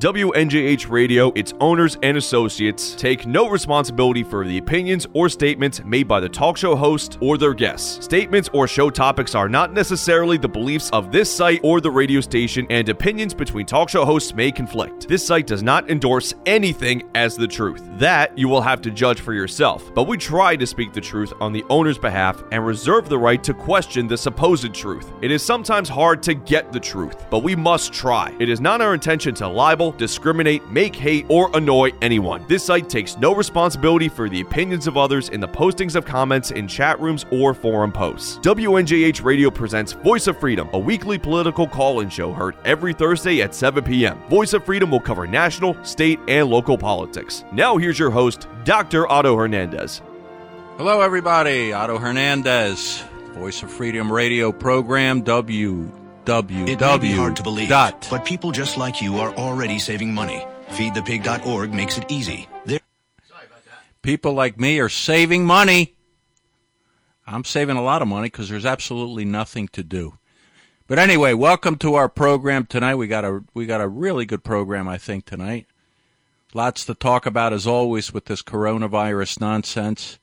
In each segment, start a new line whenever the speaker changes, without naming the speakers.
WNJH Radio, its owners, and associates take no responsibility for the opinions or statements made by the talk show host or their guests. Statements or show topics are not necessarily the beliefs of this site or the radio station, and opinions between talk show hosts may conflict. This site does not endorse anything as the truth. That you will have to judge for yourself, but we try to speak the truth on the owner's behalf and reserve the right to question the supposed truth. It is sometimes hard to get the truth, but we must try. It is not our intention to libel, discriminate, make hate, or annoy anyone. This site takes no responsibility for the opinions of others in the postings of comments in chat rooms or forum posts. WNJH Radio presents Voice of Freedom, a weekly political call in show heard every Thursday at 7 p.m. Voice of Freedom will cover national, state, and local politics. Now, here's your host, Dr. Otto Hernandez.
Hello, everybody. Otto Hernandez, Voice of Freedom radio program, W
It may be hard to believe,
dot.
but people just like you are already saving money. FeedThePig.org makes it easy. There
People like me are saving money. I'm saving a lot of money because there's absolutely nothing to do. But anyway, welcome to our program tonight. We got a we got a really good program, I think, tonight. Lots to talk about as always with this coronavirus nonsense,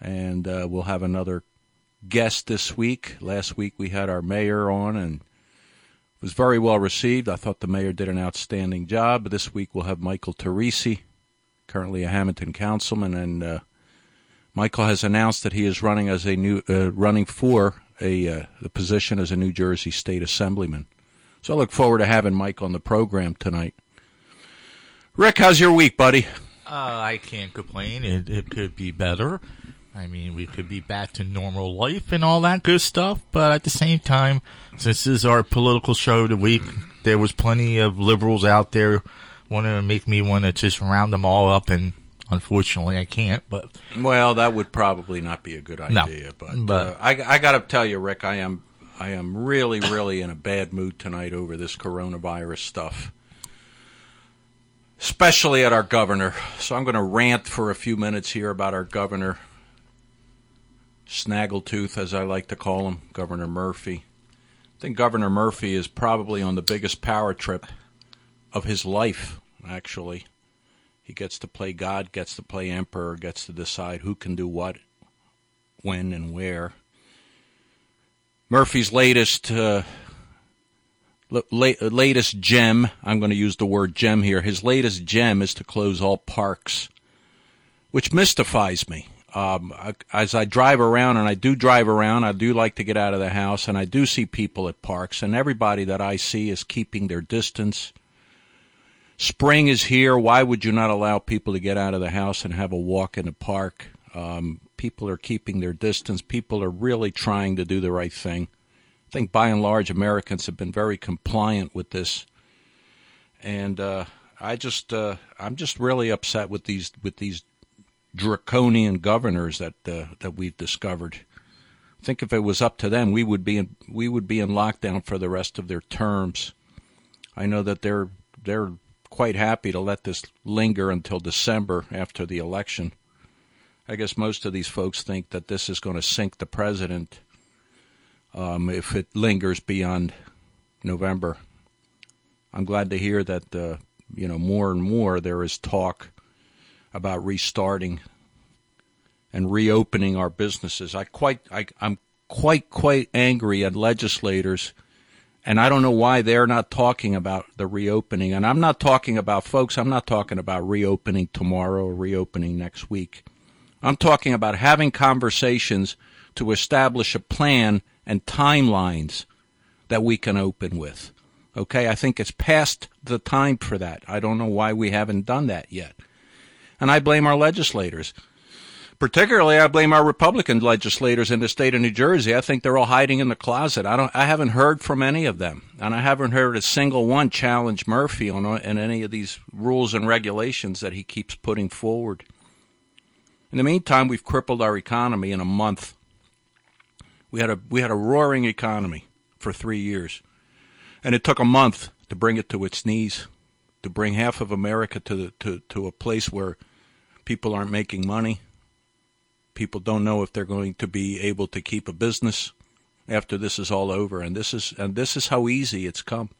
and uh, we'll have another guest this week. Last week we had our mayor on, and it was very well received. I thought the mayor did an outstanding job. This week we'll have Michael Teresi, currently a Hamilton councilman, and uh, Michael has announced that he is running as a new uh, running for a uh, the position as a New Jersey State Assemblyman. So I look forward to having Mike on the program tonight. Rick, how's your week, buddy?
Uh, I can't complain. It, it could be better. I mean, we could be back to normal life and all that good stuff. But at the same time, since this is our political show of the week, there was plenty of liberals out there wanting to make me want to just round them all up, and unfortunately, I can't. But
Well, that would probably not be a good
No,
idea, but,
but-
uh, I, I got to tell you, Rick, I am I am really, really in a bad mood tonight over this coronavirus stuff, especially at our governor. So I'm going to rant for a few minutes here about our governor, Snaggletooth, as I like to call him, Governor Murphy. I think Governor Murphy is probably on the biggest power trip of his life, actually. He gets to play God, gets to play Emperor, gets to decide who can do what, when, and where. Murphy's latest uh, la- la- latest gem, I'm going to use the word gem here, his latest gem is to close all parks, which mystifies me. Um, as I drive around, and I do drive around, I do like to get out of the house, and I do see people at parks, and everybody that I see is keeping their distance. Spring is here. Why would you not allow people to get out of the house and have a walk in the park? Um, people are keeping their distance. People are really trying to do the right thing. I think by and large, Americans have been very compliant with this, and uh, I just uh, I'm just really upset with these with these draconian governors that uh, that we've discovered. I think if it was up to them, we would be in we would be in lockdown for the rest of their terms. I know that they're they're quite happy to let this linger until December after the election. I guess most of these folks think that this is going to sink the president um, if it lingers beyond November. I'm glad to hear that uh, you know more and more there is talk about restarting and reopening our businesses. I quite I, I'm quite quite angry at legislators and I don't know why they're not talking about the reopening. And I'm not talking about, folks, I'm not talking about reopening tomorrow or reopening next week. I'm talking about having conversations to establish a plan and timelines that we can open with. Okay, I think it's past the time for that. I don't know why we haven't done that yet. And I blame our legislators. Particularly, I blame our Republican legislators in the state of New Jersey. I think they're all hiding in the closet. I don't. I haven't heard from any of them, and I haven't heard a single one challenge Murphy on on any of these rules and regulations that he keeps putting forward. In the meantime, we've crippled our economy in a month. We had a we had a roaring economy for three years, and it took a month to bring it to its knees, to bring half of America to the, to to a place where people aren't making money. People don't know if they're going to be able to keep a business after this is all over, and this is and this is how easy it's come.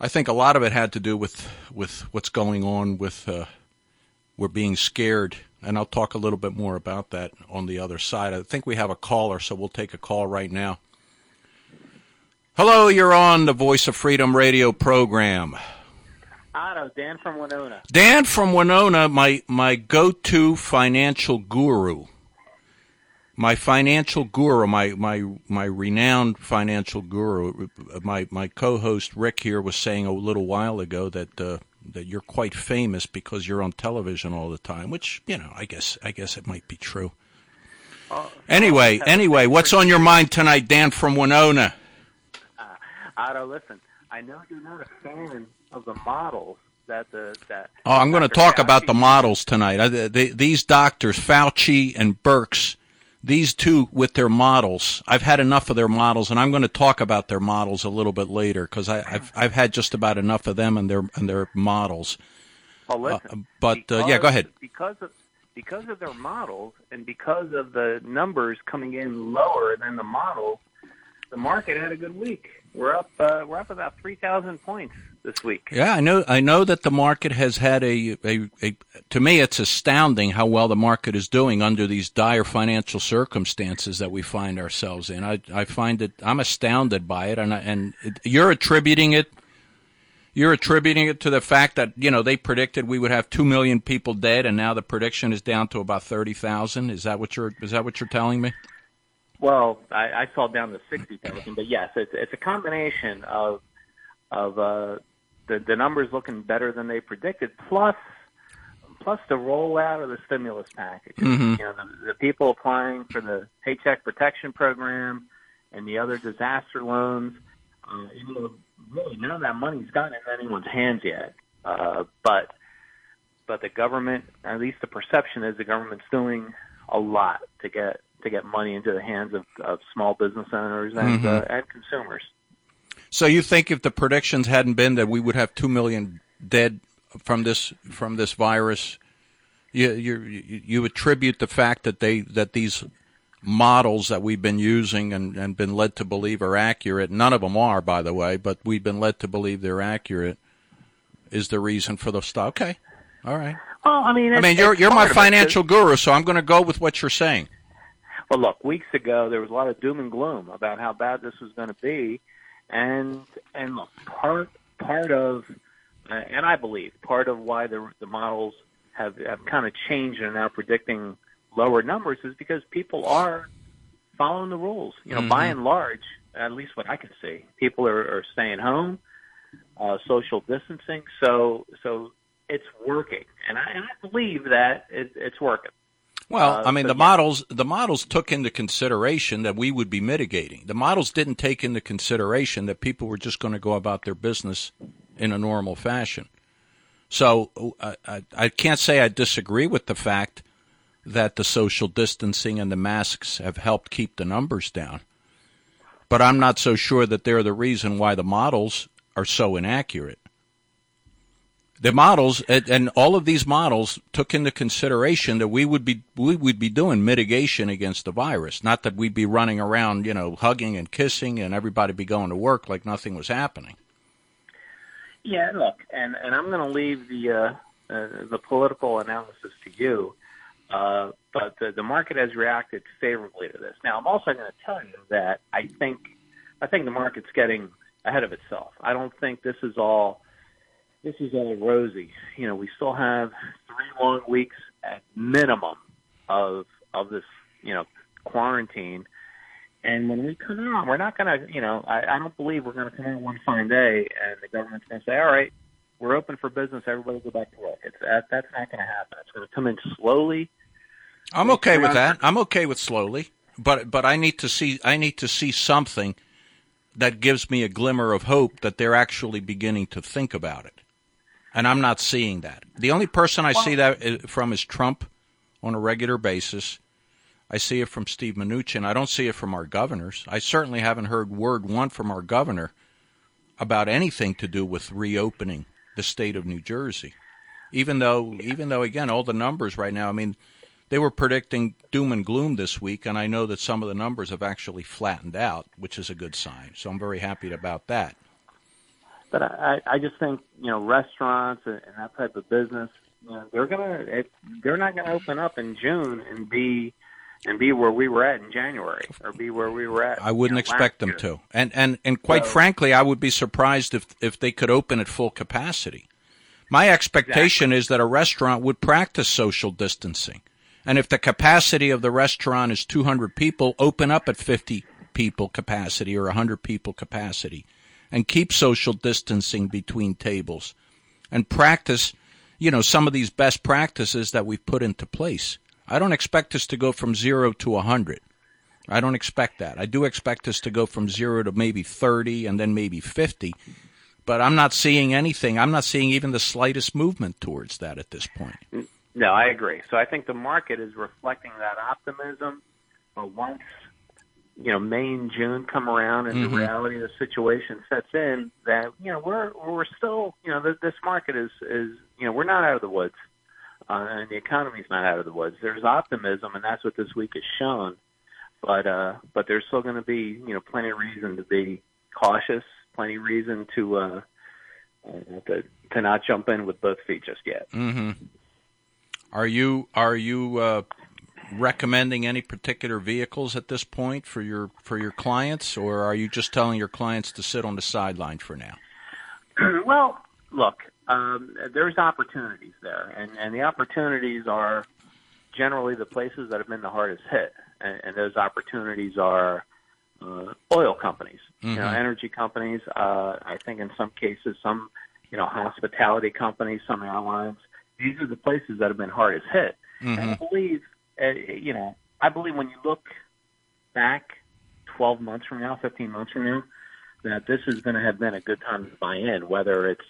I think a lot of it had to do with with what's going on with uh, we're being scared, and I'll talk a little bit more about that on the other side. I think we have a caller, so we'll take a call right now. Hello, you're on the Voice of Freedom radio program.
Otto, Dan from Winona.
Dan from Winona, my my go-to financial guru. My financial guru, my my my renowned financial guru, my my co-host Rick here was saying a little while ago that uh, that you're quite famous because you're on television all the time, which you know, I guess I guess it might be true.
Uh,
Anyway, anyway, what's on your mind tonight, Dan from Winona?
Otto, listen, I know you're not a fan of the models that the that.
Oh, I'm going to talk about the models tonight. I, they, these doctors, Fauci and Birx, these two with their models. I've had enough of their models, and I'm going to talk about their models a little bit later because I've I've had just about enough of them and their and their models.
Well, listen,
but, uh, yeah, go ahead.
Because of because of their models and because of the numbers coming in lower than the models, the market had a good week. We're up. Uh, we're up about three thousand points this week.
Yeah, I know. I know that the market has had a, a, a. To me, it's astounding how well the market is doing under these dire financial circumstances that we find ourselves in. I, I find it. I'm astounded by it, and I, and it, you're attributing it. You're attributing it to the fact that you know they predicted we would have two million people dead, and now the prediction is down to about thirty thousand. Is that what you're? Is that what you're telling me?
Well, I, I saw down to sixty thousand, but yes, it's it's a combination of of uh, the the numbers looking better than they predicted, plus plus the rollout of the stimulus package. You know, the, the people applying for the Paycheck Protection Program and the other disaster loans. Uh, you know, really, none of that money's gotten in anyone's hands yet. Uh, but but the government, at least the perception is, the government's doing a lot to get to get money into the hands of, of small business owners and uh, and consumers.
So you think if the predictions hadn't been that we would have two million dead from this from this virus, you you you attribute the fact that they that these models that we've been using and, and been led to believe are accurate. None of them are, by the way, but we've been led to believe they're accurate. Is the reason for the stuff? Okay, all right.
Well, I mean,
I mean, you're you're my
part of it, 'cause-
financial guru, so I'm going to go with what you're saying.
Well, look, weeks ago there was a lot of doom and gloom about how bad this was going to be, and and look, part part of, uh, and I believe part of why the the models have have kind of changed and are now predicting lower numbers is because people are following the rules. You know, by and large, at least what I can see, people are, are staying home, uh, social distancing. So so it's working, and I, and I believe that it, it's working.
Well,
Uh,
I mean, the
yeah.
models the models took into consideration that we would be mitigating. The models didn't take into consideration that people were just going to go about their business in a normal fashion. So uh, I, I can't say I disagree with the fact that the social distancing and the masks have helped keep the numbers down. But I'm not so sure that they're the reason why the models are so inaccurate. The models and, all of these models took into consideration that we would be we would be doing mitigation against the virus, not that we'd be running around, you know, hugging and kissing and everybody be going to work like nothing was happening.
Yeah, look, and and I'm going to leave the uh, uh, the political analysis to you, uh, but the, the market has reacted favorably to this. Now, I'm also going to tell you that I think I think the market's getting ahead of itself. I don't think this is all this is all rosy. You know, we still have three long weeks at minimum of of this you know quarantine. And when we come out, we're not going to, you know, I, I don't believe we're going to come out one fine day and the government's going to say, all right, we're open for business, everybody go back to work. It's that, that's not going to happen. It's going to come in slowly.
I'm okay with that. I'm okay with slowly, but but I need to see I need to see something that gives me a glimmer of hope that they're actually beginning to think about it. And I'm not seeing that. The only person I see that uh, from is Trump on a regular basis. I see it from Steve Mnuchin. I don't see it from our governors. I certainly haven't heard word one from our governor about anything to do with reopening the state of New Jersey. Even though, even though, again, all the numbers right now. I mean, they were predicting doom and gloom this week, and I know that some of the numbers have actually flattened out, which is a good sign. So I'm very happy about that.
But I, I just think you know restaurants and, and that type of business, you know, they're gonna it, they're not gonna open up in June and be and be where we were at in January or be where we were at.
I wouldn't
you know,
expect them
year.
to. And and and quite
So-
frankly, I would be surprised if if they could open at full capacity. My expectation is that a restaurant would practice social distancing. And if the capacity of the restaurant is 200 people, open up at 50 people capacity or 100 people capacity and keep social distancing between tables and practice, you know, some of these best practices that we've put into place. I don't expect us to go from 0 to 100. I don't expect that. I do expect us to go from 0 to maybe 30 and then maybe 50. But I'm not seeing anything. I'm not seeing even the slightest movement towards that at this point.
No, I agree. So I think the market is reflecting that optimism. But once you know May and June come around and
Mhm.
the reality of the situation sets in, that you know we're we're still you know th- this market is is you know we're not out of the woods, uh, and the economy's not out of the woods. There's optimism, and that's what this week has shown. But uh, but there's still going to be you know plenty of reason to be cautious, plenty of reason to uh, uh, to to not jump in with both feet just yet.
hmm Are you are you uh, recommending any particular vehicles at this point for your for your clients, or are you just telling your clients to sit on the sideline for now?
well, look, um, there's opportunities there, and, and the opportunities are generally the places that have been the hardest hit, and, and those opportunities are uh, oil companies, you know,
Mhm.
energy companies. Uh, I think in some cases, some you know, hospitality companies, some airlines. These are the places that have been hardest hit. And I
Mhm.
believe, uh, you know, I believe when you look back 12 months from now, 15 months from now, that this is going to have been a good time to buy in, whether it's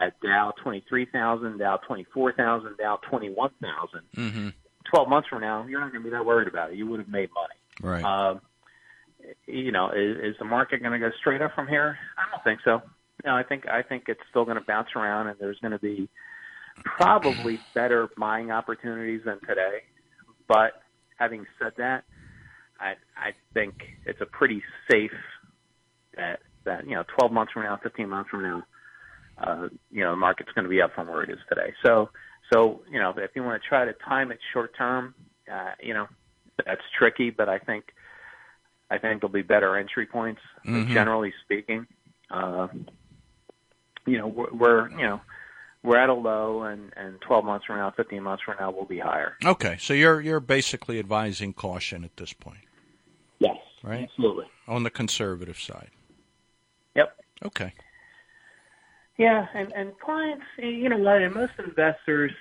at Dow 23,000, Dow 24,000, Dow 21,000.
hmm
12 months from now, you're not going to be that worried about it. You would have made money.
Right.
Um, you know, is, is the market going to go straight up from here? I don't think so. No, I think I think it's still going to bounce around, and there's going to be probably better buying opportunities than today. But having said that, I I think it's a pretty safe that that you know 12 months from now, 15 months from now, uh, you know the market's going to be up from where it is today. So so you know if you want to try to time it short term, uh, you know that's tricky. But I think I think there'll be better entry points,
Mhm.
generally speaking. Uh, you know we're, we're you know we're at a low, and and 12 months from now, 15 months from now, we'll be higher.
Okay, so you're you're basically advising caution at this point,
Yes,
right?
absolutely.
On the conservative side.
Yep.
Okay.
Yeah, and and clients, you know, what, and most investors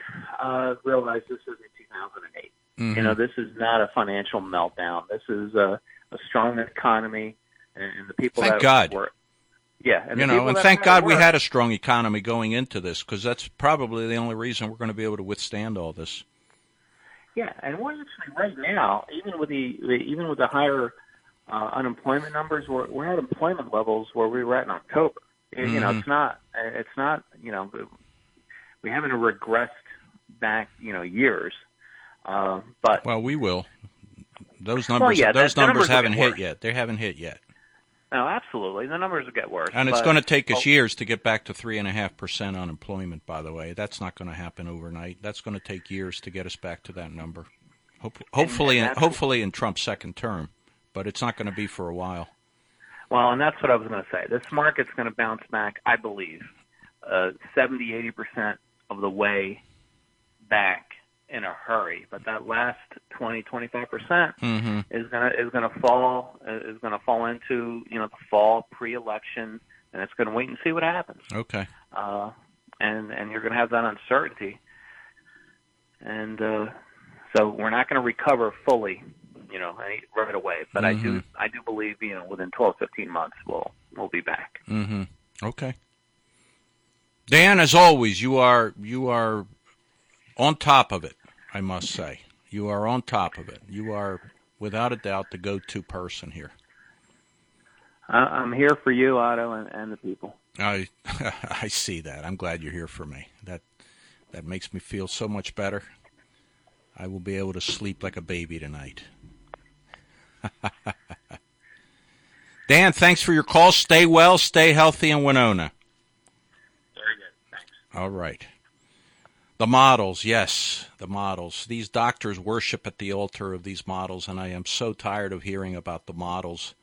uh, realize this isn't 2008.
Mhm.
You know, this is not a financial meltdown. This is a, a strong economy, and, and the people
Thank
that
God.
work. Yeah, and
you know, and thank God we had a strong economy going into this because that's probably the only reason we're going to be able to withstand all this.
Yeah, and we're actually right now, even with the, even with the higher uh, unemployment numbers, we're we're at employment levels where we were at in October. You- You know,
Mhm.
it's not it's not you know we haven't regressed back you know years, uh, but
Well, we will. Those numbers,
yeah,
those numbers,
numbers
haven't hit yet. They haven't hit yet,
no, absolutely, the numbers will get worse.
and it's
but-
going to take us
oh,
years to get back to three and a half percent unemployment. By the way, that's not going to happen overnight. That's going to take years to get us back to that number. Hope, hopefully, in,
that's-
hopefully in Trump's second term, but it's not going to be for a while.
Well, and that's what I was going to say. This market's going to bounce back, I believe, uh, 70, 80 percent of the way back in a hurry. But that last 20, 25 percent
hmm
is going to is to fall is going to fall into you know the fall pre-election, and it's going to wait and see what happens.
Okay.
Uh, and and you're going to have that uncertainty, and uh, so we're not going to recover fully, you know, any- right away. But I do I do believe you know within 12, 15 months we'll we'll be back.
hmm Okay. Dan, as always, you are you are on top of it. I must say, you are on top of it. You are, without a doubt, the go-to person here.
I, I'm here for you, Otto, and, and the people.
I I see that. I'm glad you're here for me. That that makes me feel so much better. I will be able to sleep like a baby tonight. Dan, thanks for your call. Stay well, stay healthy in Winona. Very good. Thanks. All right. The models, yes, the models. These doctors worship at the altar of these models, and I am so tired of hearing about the models.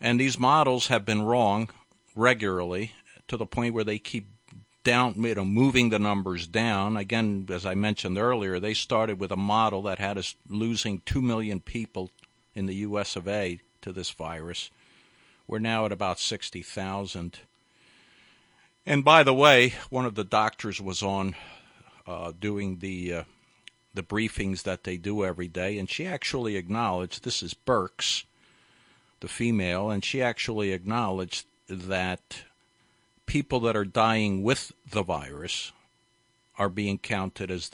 And these models have been wrong regularly to the point where they keep down, you know, moving the numbers down. Again, as I mentioned earlier, they started with a model that had us losing 2 million people in the U.S. of A. to this virus. We're now at about 60,000. And by the way, one of the doctors was on uh, doing the uh, the briefings that they do every day, and she actually acknowledged this is Birx, the female, and she actually acknowledged that people that are dying with the virus are being counted as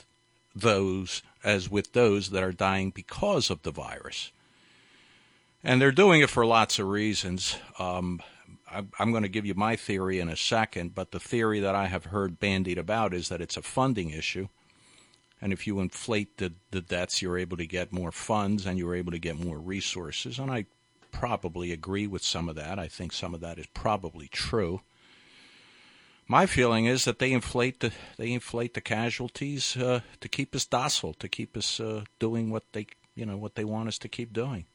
those as with those that are dying because of the virus. And they're doing it for lots of reasons. Um, I'm going to give you my theory in a second, but the theory that I have heard bandied about is that it's a funding issue. And if you inflate the, the debts, you're able to get more funds and you're able to get more resources. And I probably agree with some of that. I think some of that is probably true. My feeling is that they inflate the they inflate the casualties uh, to keep us docile, to keep us uh, doing what they you know what they want us to keep doing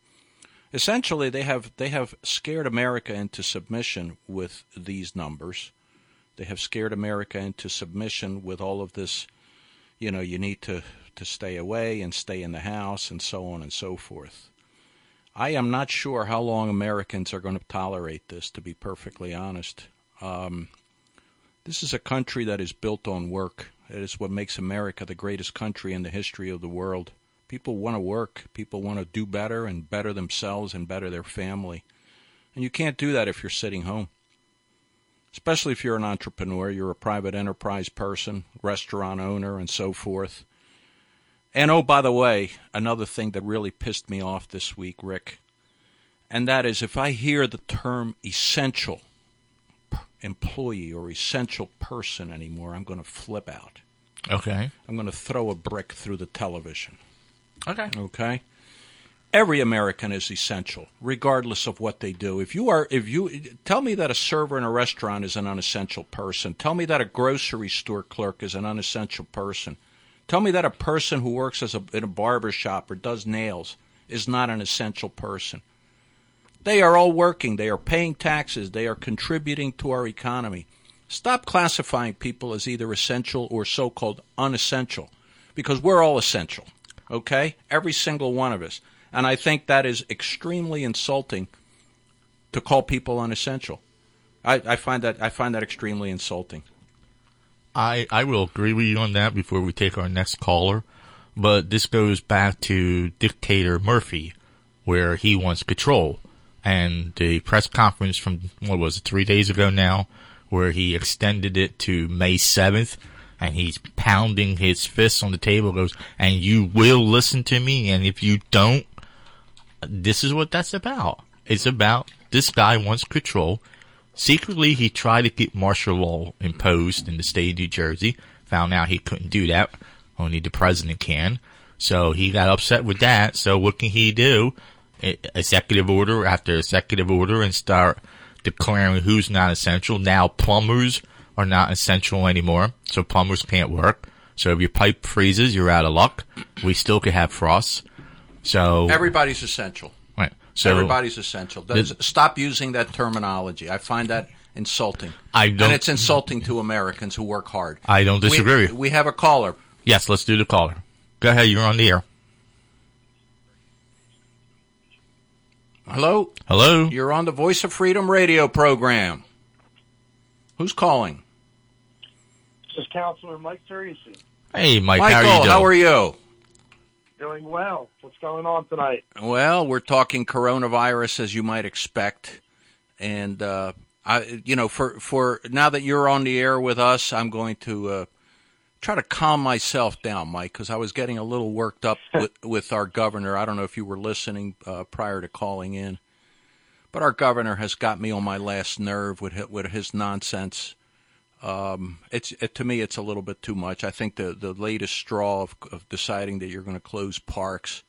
essentially they have they have scared America into submission with these numbers. They have scared America into submission with all of this, you know, you need to to stay away and stay in the house and so on and so forth. I am not sure how long Americans are going to tolerate this, to be perfectly honest. Um, this is a country that is built on work. It is what makes America the greatest country in the history of the world. People want to work. People want to do better and better themselves and better their family. And you can't do that if you're sitting home. Especially if you're an entrepreneur, you're a private enterprise person, restaurant owner, and so forth. And oh, by the way, another thing that really pissed me off this week, Rick, and that is if I hear the term essential employee or essential person anymore, I'm going to flip out.
Okay.
I'm going to throw a brick through the television.
Okay.
Okay. Every American is essential, regardless of what they do. If you are, if you tell me that a server in a restaurant is an unessential person, tell me that a grocery store clerk is an unessential person, tell me that a person who works as a, in a barber shop or does nails is not an essential person. They are all working. They are paying taxes. They are contributing to our economy. Stop classifying people as either essential or so called unessential because we're all essential okay? Every single one of us. And I think that is extremely insulting to call people unessential. I, I find that I find that extremely insulting.
I I will agree with you on that before we take our next caller. But this goes back to dictator Murphy, where he wants control. And the press conference from what was it, three days ago now, where he extended it to May seventh and he's pounding his fists on the table goes, and you will listen to me, and if you don't, this is what that's about. It's about this guy wants control. Secretly, he tried to get martial law imposed in the state of New Jersey. Found out he couldn't do that. Only the president can. So he got upset with that. So what can he do? Executive order after executive order and start declaring who's not essential. Now plumbers are not essential anymore, so plumbers can't work. So if your pipe freezes, you're out of luck. We still could have frost. So
everybody's essential.
Right. So
everybody's essential. stop using that terminology. I find that insulting.
I don't.
And it's insulting to Americans who work hard.
I don't disagree.
We, we have a caller.
Yes, let's do the caller. Go ahead. You're on the air.
Hello.
Hello.
You're on the Voice of Freedom radio program. Who's calling?
Is Counselor Mike Teresi.
Hey, Mike.
Michael,
how are you doing?
How are you?
Doing well. What's going on tonight?
Well, we're talking coronavirus, as you might expect, and uh, I, you know, for for now that you're on the air with us, I'm going to uh, try to calm myself down, Mike, because I was getting a little worked up with, with our governor. I don't know if you were listening uh, prior to calling in, but our governor has got me on my last nerve with his, with his nonsense um, it's it, to me, it's a little bit too much. I think the the latest straw of, of deciding that you're going to close parks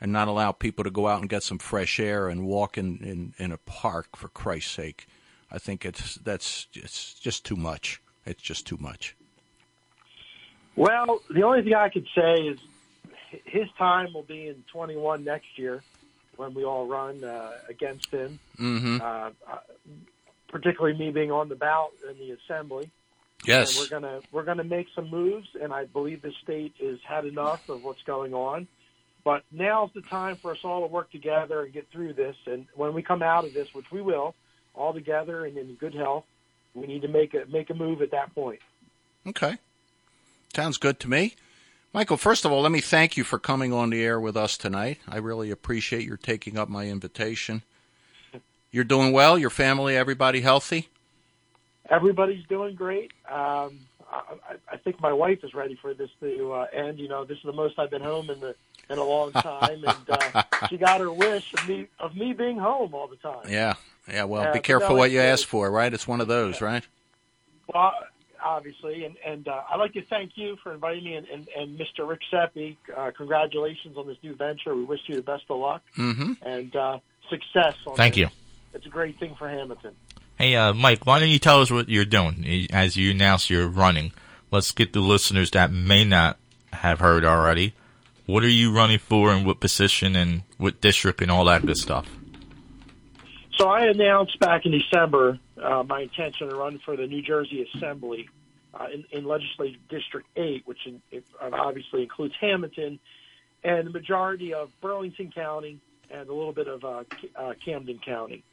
and not allow people to go out and get some fresh air and walk in, in, in a park for Christ's sake, I think it's that's it's just too much. It's just too much.
Well, the only thing I could say is his time will be in 21 next year when we all run uh, against him.
Mm-hmm.
Uh, uh, particularly me being on the ballot in the assembly.
Yes.
And we're gonna we're gonna make some moves, and I believe the state has had enough of what's going on. But now's the time for us all to work together and get through this. And when we come out of this, which we will, all together and in good health, we need to make a make a move at that point.
Okay. Sounds good to me. Michael, first of all, let me thank you for coming on the air with us tonight. I really appreciate your taking up my invitation. You're doing well? Your family, everybody healthy?
Everybody's doing great. Um, I, I think my wife is ready for this to uh, end. You know, this is the most I've been home in the in a long time, and uh, she got her wish of me of me being home all the time.
Yeah, yeah. Well,
Uh,
be careful
no,
what you ask for, right? It's one of those, right?
Well, obviously, and and uh, I'd like to thank you for inviting me, and and, and Mr. Rick Seppi. Uh, congratulations on this new venture. We wish you the best of luck
Mm-hmm.
and uh, success. On
Thank
this.
you.
It's a great thing for Hamilton.
Hey, uh, Mike, why don't you tell us what you're doing as you announce you're running? Let's get the listeners that may not have heard already. What are you running for and what position and what district and all that good stuff?
So I announced back in December uh, my intention to run for the New Jersey Assembly uh, in, in Legislative District 8, which in, it obviously includes Hamilton and the majority of Burlington County and a little bit of uh, uh, Camden County.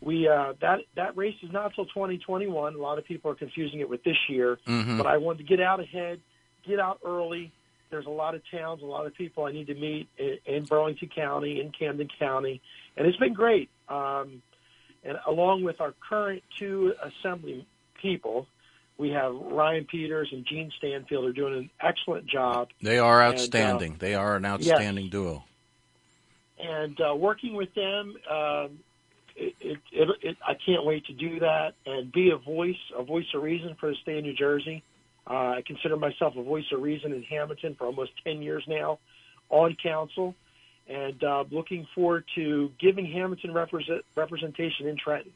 We uh, that that race is not till 2021. A lot of people are confusing it with this year,
Mhm.
but I wanted to get out ahead, get out early. There's a lot of towns, a lot of people I need to meet in, in Burlington County, in Camden County, and it's been great. Um, and along with our current two assembly people, we have Ryan Peters and Jean Stanfield are doing an excellent job.
They are
And, uh,
outstanding. they are an outstanding duo.
and uh, working with them, um, it, it, it, I can't wait to do that and be a voice, a voice of reason for the state of New Jersey. Uh, I consider myself a voice of reason in Hamilton for almost 10 years now on council and uh, looking forward to giving Hamilton represent, representation in Trenton.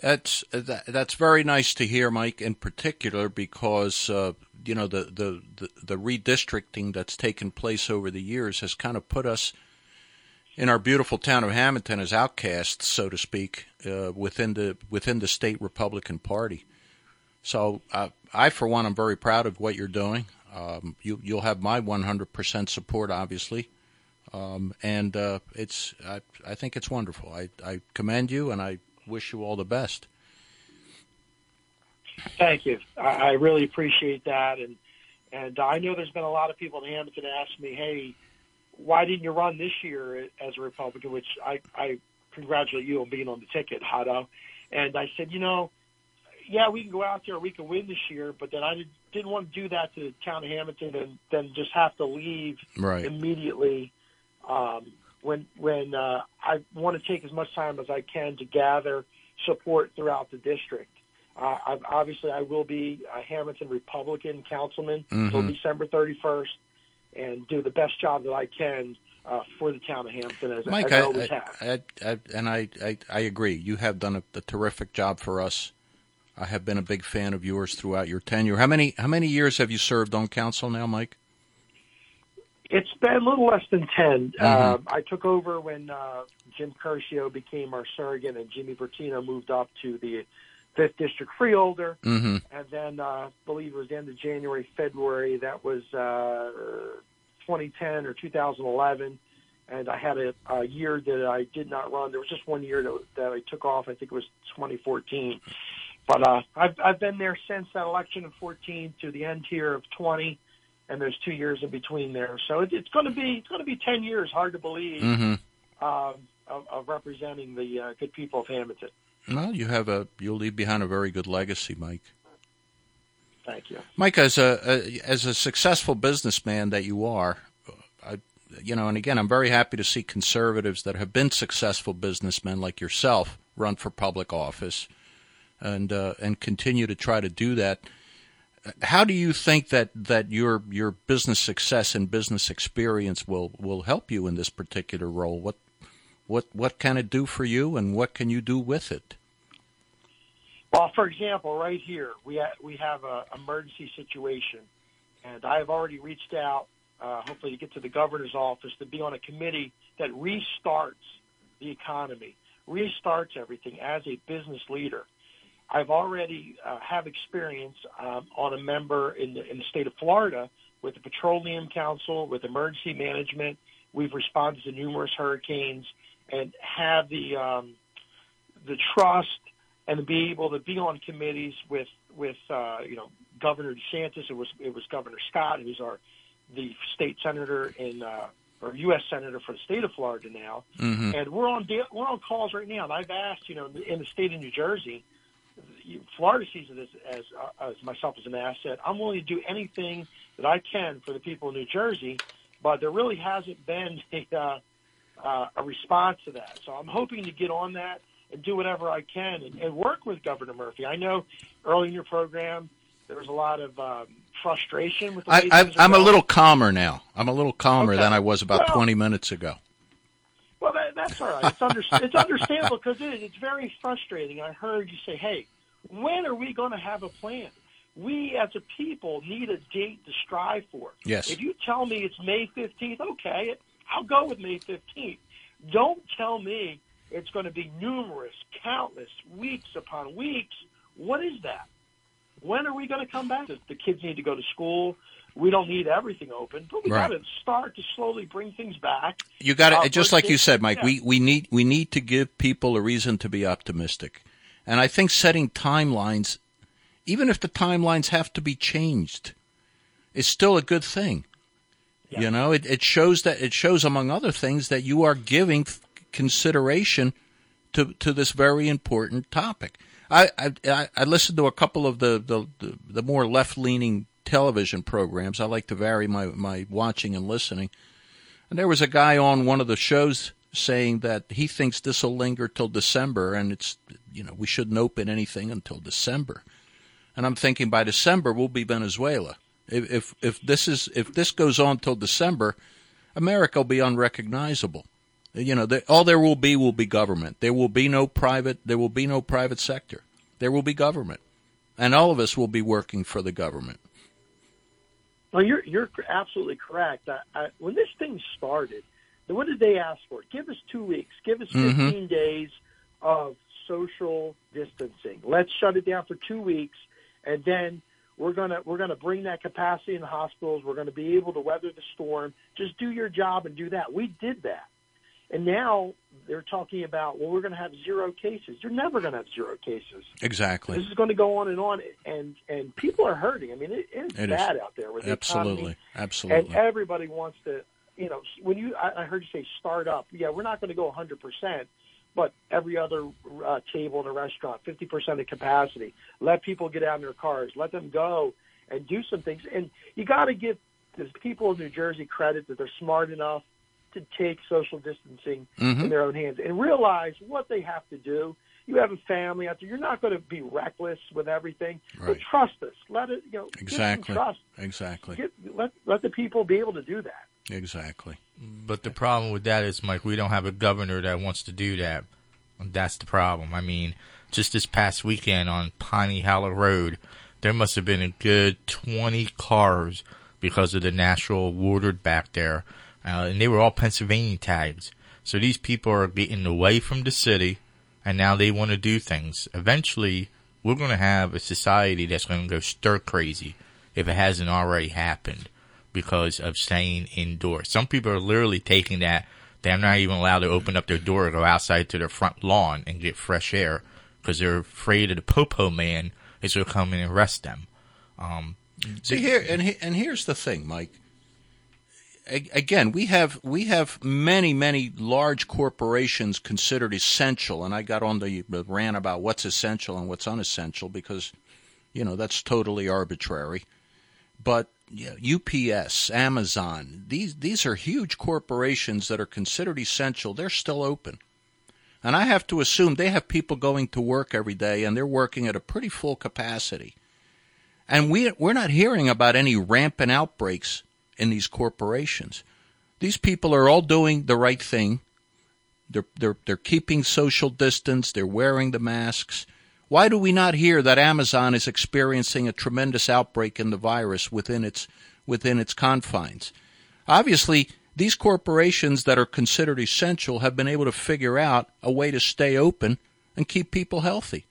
That's that, that's very nice to hear, Mike. In particular, because uh, you know the, the the the redistricting that's taken place over the years has kind of put us in our beautiful town of Hamilton as outcasts, so to speak, uh, within the within the state Republican Party. So uh, I, for one, am very proud of what you're doing. Um, you you'll have my 100% support, obviously. Um, and uh, it's I, I think it's wonderful. I, I commend you, and I wish you all the best.
Thank you. I, I really appreciate that, and and I know there's been a lot of people in Hamilton ask me, "Hey, why didn't you run this year as a Republican?" Which I I congratulate you on being on the ticket, Otto. And I said, you know, yeah, we can go out there, we can win this year, but then I did, didn't want to do that to the town of Hamilton and then just have to leave
Right.
immediately. Um, when when uh, I want to take as much time as I can to gather support throughout the district. Uh, I've, obviously, I will be a Hamilton Republican councilman until
Mhm.
December 31st, and do the best job that I can uh, for the town of Hampton as,
Mike,
as
I,
I always have.
I, I, I, and I, I, I agree. You have done a, a terrific job for us. I have been a big fan of yours throughout your tenure. How many how many years have you served on council now, Mike?
It's been a little less than 10.
Mhm.
Uh, I took over when uh, Jim Curcio became our surrogate and Jimmy Bertino moved up to the 5th District Freeholder.
Mm-hmm.
And then uh, I believe it was the end of January, February. That was uh, 2010 or 2011. And I had a, a year that I did not run. There was just one year that, that I took off. I think it was 2014. But uh, I've, I've been there since that election of 14 to the end here of 20 and there's two years in between there. So it, it's going to be it's going to be ten years. Hard to believe
Mm-hmm.
um, of, of representing the uh, good people of Hamilton.
Well, you have a you'll leave behind a very good legacy, Mike.
Thank you.
Mike, as a, a as a successful businessman that you are, I, you know, and again, I'm very happy to see conservatives that have been successful businessmen like yourself run for public office, and uh, and continue to try to do that. How do you think that, that your your business success and business experience will, will help you in this particular role? What what what can it do for you, and what can you do with it?
Well, for example, right here we ha- we have a emergency situation, and I have already reached out, uh, hopefully to get to the governor's office to be on a committee that restarts the economy, restarts everything as a business leader. I've already uh, have experience um, on a member in the, in the state of Florida with the Petroleum Council, with emergency management. We've responded to numerous hurricanes and have the um, the trust and be able to be on committees with with uh, you know Governor DeSantis. It was it was Governor Scott, who's our the state senator in uh, or U.S. senator for the state of Florida now,
Mm-hmm.
and we're on we're on calls right now. And I've asked, you know, in the state of New Jersey, Florida sees it as as, uh, as myself as an asset. I'm willing to do anything that I can for the people of New Jersey, but there really hasn't been a uh, uh, a response to that. So I'm hoping to get on that and do whatever I can and, and work with Governor Murphy. I know early in your program there was a lot of um, frustration with
I, I'm a
going.
little calmer now. I'm a little calmer
Okay.
than I was about
Well-
20 minutes ago.
Well, that, that's all right. It's, under, it's understandable because it. It's very frustrating. I heard you say, "Hey, when are we going to have a plan?" We as a people need a date to strive for.
Yes.
If you tell me it's May 15th, okay, I'll go with May 15th. Don't tell me it's going to be numerous, countless weeks upon weeks. What is that? When are we going to come back? The kids need to go to school. We don't need everything open, but we
Right.
got to start to slowly bring things back.
You got
Uh,
to just like you said, Mike.
yeah.
We we need we need to give people a reason to be optimistic, and I think setting timelines, even if the timelines have to be changed, is still a good thing. You know, it, it shows that it shows among other things that you are giving consideration to to this very important topic. I I, I- I listened to a couple of the the, the, the more left leaning television programs. I like to vary my, my watching and listening. And there was a guy on one of the shows saying that he thinks this will linger till December, and it's you know we shouldn't open anything until December. And I'm thinking by December we'll be Venezuela. If if, if this is if this goes on till December, America will be unrecognizable. You know, all there will be will be government. There will be no private. There will be no private sector. There will be government, and all of us will be working for the government.
Well, you're you're absolutely correct. I, I, when this thing started, what did they ask for? Give us two weeks. Give us 15
Mhm.
days of social distancing. Let's shut it down for two weeks, and then we're gonna we're gonna bring that capacity in the hospitals. We're gonna be able to weather the storm. Just do your job and do that. We did that, and now they're talking about well, we're gonna have zero cases. You're never gonna have zero cases.
Exactly.
This is going to go on and on, and and people are hurting. I mean, it, it's
It is.
bad out there with the
Absolutely.
economy,
Absolutely.
and everybody wants to. You know, when you I, I heard you say start up. Yeah, we're not going to go 100 percent, but every other uh, table in a restaurant, 50 percent of capacity. Let people get out in their cars. Let them go and do some things. And you got to give the people of New Jersey credit that they're smart enough to take social distancing
Mhm.
in their own hands and realize what they have to do. You have a family out there. You're not going to be reckless with everything, but
Right.
trust us. Let it, you know,
Exactly.
trust.
Exactly.
Get, let let the people be able to do that.
Exactly.
But the problem with that is, Mike, we don't have a governor that wants to do that. That's the problem. I mean, just this past weekend on Piney Hollow Road, there must have been a good 20 cars because of the natural watered back there. Uh, and they were all Pennsylvania tags. So these people are getting away from the city, and now they want to do things. Eventually, we're going to have a society that's going to go stir crazy if it hasn't already happened because of staying indoors. Some people are literally taking that. They're not even allowed to open up their door or go outside to their front lawn and get fresh air because they're afraid of the popo man is going to come in and arrest them. Um,
See here, and he, and here's the thing, Mike. Again, we have we have many many large corporations considered essential, and I got on the rant about what's essential and what's unessential because, you know, that's totally arbitrary. But yeah, UPS, Amazon, these these are huge corporations that are considered essential. They're still open. And I have to assume they have people going to work every day and they're working at a pretty full capacity. And we we're not hearing about any rampant outbreaks in these corporations. These people are all doing the right thing. They're they're they're keeping social distance, they're wearing the masks. Why do we not hear that Amazon is experiencing a tremendous outbreak in the virus within its within its confines? Obviously, these corporations that are considered essential have been able to figure out a way to stay open and keep people healthy.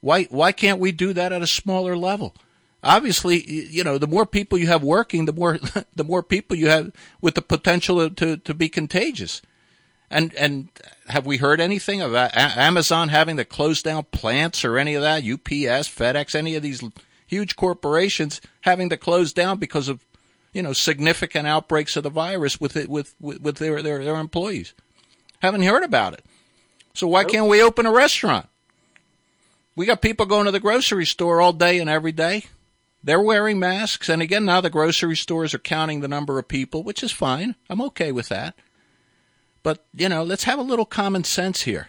Why why can't we do that at a smaller level? Obviously, you know, the more people you have working, the more the more people you have with the potential to to be contagious. And and have we heard anything of Amazon having to close down plants or any of that? UPS, FedEx, any of these huge corporations having to close down because of you know significant outbreaks of the virus with it with with, with their, their their employees. Haven't heard about it. So why nope. can't we open a restaurant? We got people going to the grocery store all day and every day. They're wearing masks, and again now the grocery stores are counting the number of people, which is fine. I'm okay with that. But, you know, let's have a little common sense here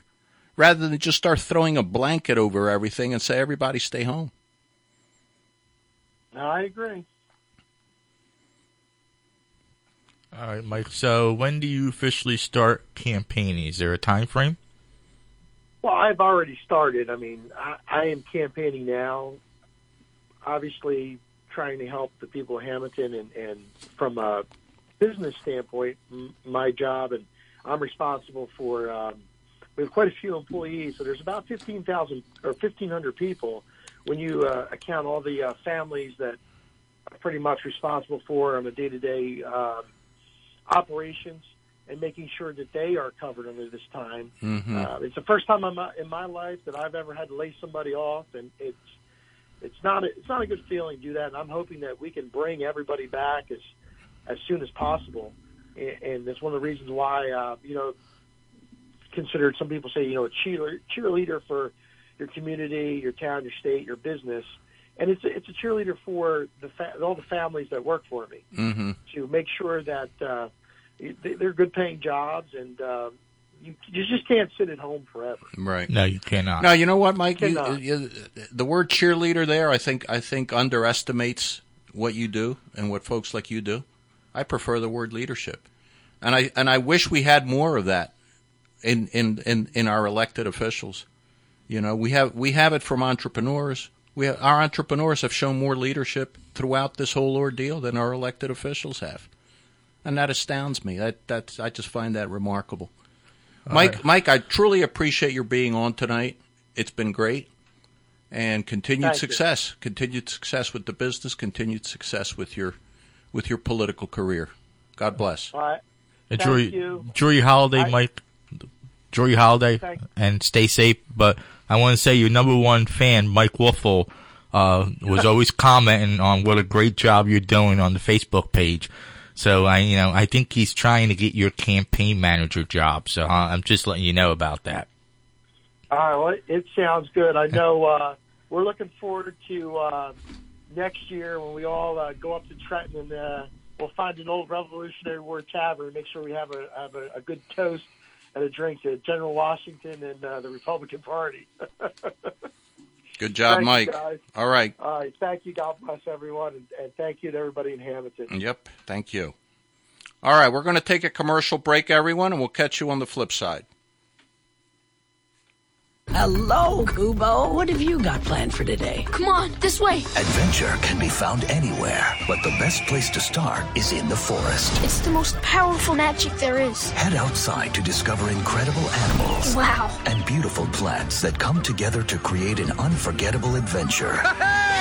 rather than just start throwing a blanket over everything and say everybody stay home.
No, I agree.
All right, Mike. So, when do you officially start campaigning? Is there a time frame?
Well, I've already started. I mean, I, I am campaigning now. Obviously, trying to help the people of Hamilton, and, and from a business standpoint, m- my job, and I'm responsible for. Um, we have quite a few employees, so there's about 15,000 or 1,500 people when you uh, account all the uh, families that are pretty much responsible for on a day-to-day um, operations and making sure that they are covered under this time. Mm-hmm. Uh, it's the first time in my, in my life that I've ever had to lay somebody off, and it's it's not a, it's not a good feeling to do that. And I'm hoping that we can bring everybody back as as soon as possible. And, and that's one of the reasons why uh, you know considered some people say you know a cheerleader, cheerleader for your community, your town, your state, your business. And it's a, it's a cheerleader for the fa- all the families that work for me mm-hmm. to make sure that uh, they're good paying jobs and uh, you, you just can't sit at home forever.
Right.
No, you cannot.
No, you know what, Mike? You, you, the word cheerleader there, I think, I think underestimates what you do and what folks like you do. I prefer the word leadership, and I and I wish we had more of that in in in, in our elected officials. You know, we have we have it from entrepreneurs. We have, our entrepreneurs have shown more leadership throughout this whole ordeal than our elected officials have and that astounds me. That that's I just find that remarkable. All Mike, right. Mike, I truly appreciate your being on tonight. It's been great, and continued Thank success, you. continued success with the business, continued success with your with your political career. God bless.
All right.
Enjoy, enjoy your holiday, I, Mike. Enjoy your holiday and stay safe. But I want to say your number one fan, Mike Wolfel, uh, was always commenting on what a great job you're doing on the Facebook page. So I, you know, I think he's trying to get your campaign manager job. So uh, I'm just letting you know about that.
All right, well, it sounds good. I know uh, we're looking forward to uh, next year when we all uh, go up to Trenton and uh, we'll find an old Revolutionary War tavern. And make sure we have a have a, a good toast and a drink to General Washington and uh, the Republican Party.
Good job, Mike. All right.
All right. Thank you. God bless everyone. And, and thank you to everybody in Hamilton.
Yep. Thank you. All right. We're going to take a commercial break, everyone, and we'll catch you on the flip side.
Hello, Kubo. What have you got planned for today?
Come on, this way.
Adventure can be found anywhere, but the best place to start is in the forest.
It's the most powerful magic there is.
Head outside to discover incredible animals.
Wow.
And beautiful plants that come together to create an unforgettable adventure.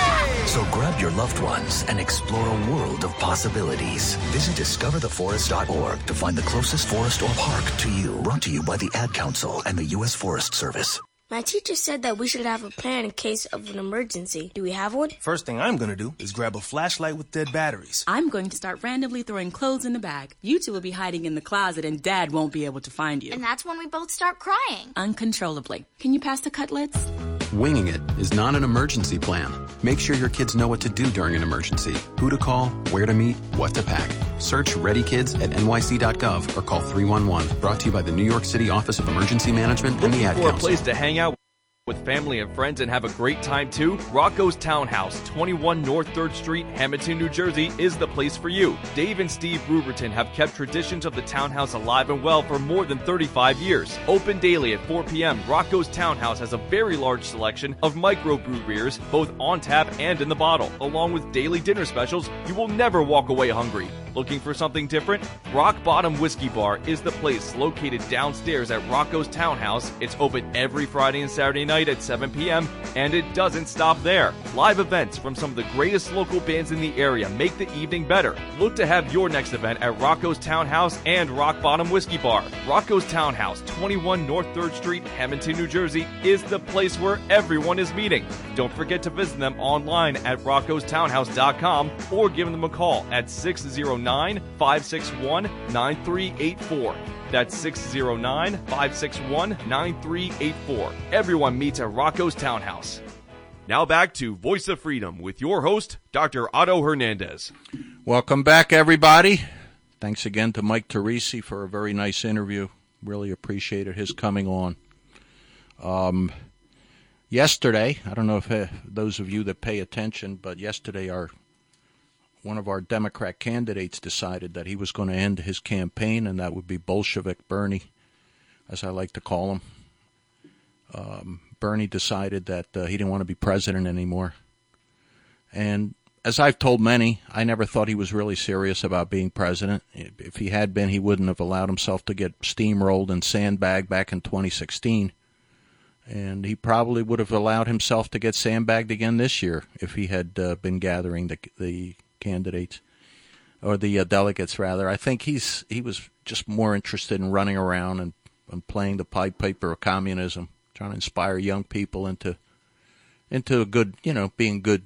Hey! So grab your loved ones and explore a world of possibilities. Visit discovertheforest.org to find the closest forest or park to you. Brought to you by the Ad Council and the U.S. Forest Service.
My teacher said that we should have a plan in case of an emergency. Do we have one?
First thing I'm going to do is grab a flashlight with dead batteries.
I'm going to start randomly throwing clothes in the bag. You two will be hiding in the closet and Dad won't be able to find you.
And that's when we both start crying.
Uncontrollably. Can you pass the cutlets?
Winging it is not an emergency plan. Make sure your kids know what to do during an emergency, who to call, where to meet, what to pack. Search Ready Kids at nyc.gov or call 311. Brought to you by the New York City Office of Emergency Management and the Ad
for
Council.
a place to hang out
with family and friends and have a great time too? Rocco's Townhouse, 21 North 3rd Street, Hamilton, New Jersey is the place for you. Dave and Steve Ruberton have kept traditions of the townhouse alive and well for more than 35 years. Open daily at 4 p.m., Rocco's Townhouse has a very large selection of microbrew beers, both on tap and in the bottle. Along with daily dinner specials, you will never walk away hungry. Looking for something different? Rock Bottom Whiskey Bar is the place located downstairs at Rocco's Townhouse. It's open every Friday and Saturday night at 7 p.m., and it doesn't stop there. Live events from some of the greatest local bands in the area make the evening better. Look to have your next event at Rocco's Townhouse and Rock Bottom Whiskey Bar. Rocco's Townhouse, 21 North 3rd Street, Hamilton, New Jersey, is the place where everyone is meeting. Don't forget to visit them online at roccostownhouse.com or give them a call at 609 561 9384. That's 609 561 9384. Everyone meets at Rocco's Townhouse. Now back to Voice of Freedom with your host, Dr. Otto Hernandez.
Welcome back, everybody. Thanks again to Mike Teresi for a very nice interview. Really appreciated his coming on. Um, yesterday, I don't know if uh, those of you that pay attention, but yesterday our one of our Democrat candidates decided that he was going to end his campaign, and that would be Bolshevik Bernie, as I like to call him. Um, Bernie decided that uh, he didn't want to be president anymore. And as I've told many, I never thought he was really serious about being president. If he had been, he wouldn't have allowed himself to get steamrolled and sandbagged back in 2016. And he probably would have allowed himself to get sandbagged again this year if he had uh, been gathering the, the candidates or the uh, delegates rather. I think he's he was just more interested in running around and, and playing the pipe paper of communism, trying to inspire young people into into a good, you know, being good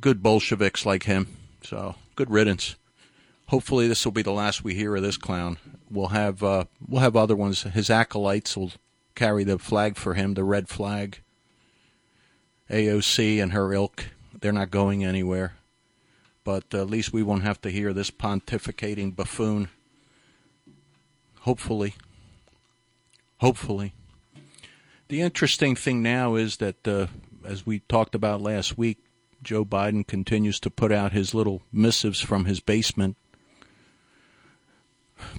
good Bolsheviks like him. So good riddance. Hopefully, this will be the last we hear of this clown. We'll have uh, we'll have other ones. His acolytes will carry the flag for him, the red flag. AOC and her ilk, they're not going anywhere but at least we won't have to hear this pontificating buffoon. Hopefully. Hopefully. The interesting thing now is that, uh, as we talked about last week, Joe Biden continues to put out his little missives from his basement.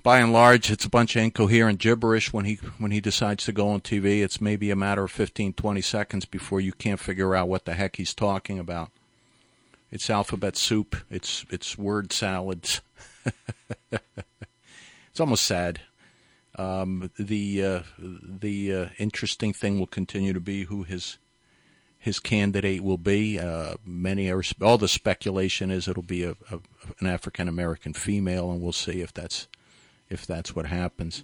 By and large, it's a bunch of incoherent gibberish when he when he decides to go on TV. It's maybe a matter of 15, 20 seconds before you can't figure out what the heck he's talking about. It's alphabet soup. It's it's word salads. it's almost sad. Um, the uh, the uh, interesting thing will continue to be who his his candidate will be. Uh, many are all the speculation is it'll be a, a an African American female, and we'll see if that's if that's what happens.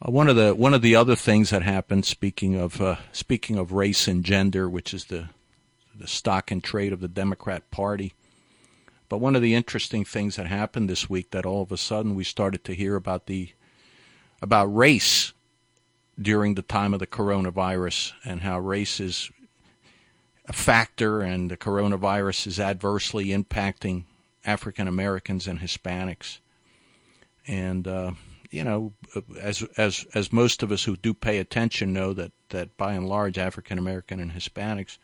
Uh, one of the one of the other things that happened, speaking of uh, speaking of race and gender, which is the the stock and trade of the Democrat Party. But one of the interesting things that happened this week that all of a sudden we started to hear about the about race during the time of the coronavirus and how race is a factor and the coronavirus is adversely impacting African Americans and Hispanics. And uh, you know, as as as most of us who do pay attention know that that by and large African American and Hispanics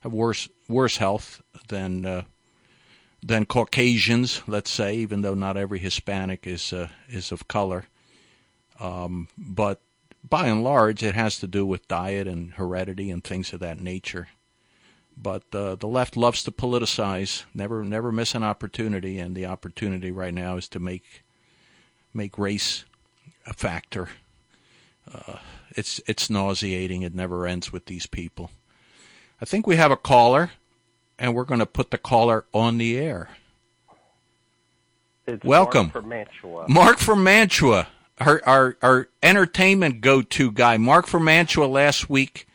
have worse worse health than uh, than Caucasians, let's say, even though not every Hispanic is uh, is of color. Um, but by and large, it has to do with diet and heredity and things of that nature. But uh, the left loves to politicize, never never miss an opportunity, and the opportunity right now is to make make race a factor. Uh, it's it's nauseating. It never ends with these people. I think we have a caller, and we're going to put the caller on the air.
It's
Welcome,
Mark from Mantua.
Mark from Mantua, our our, our entertainment go-to guy. Mark from Mantua last week.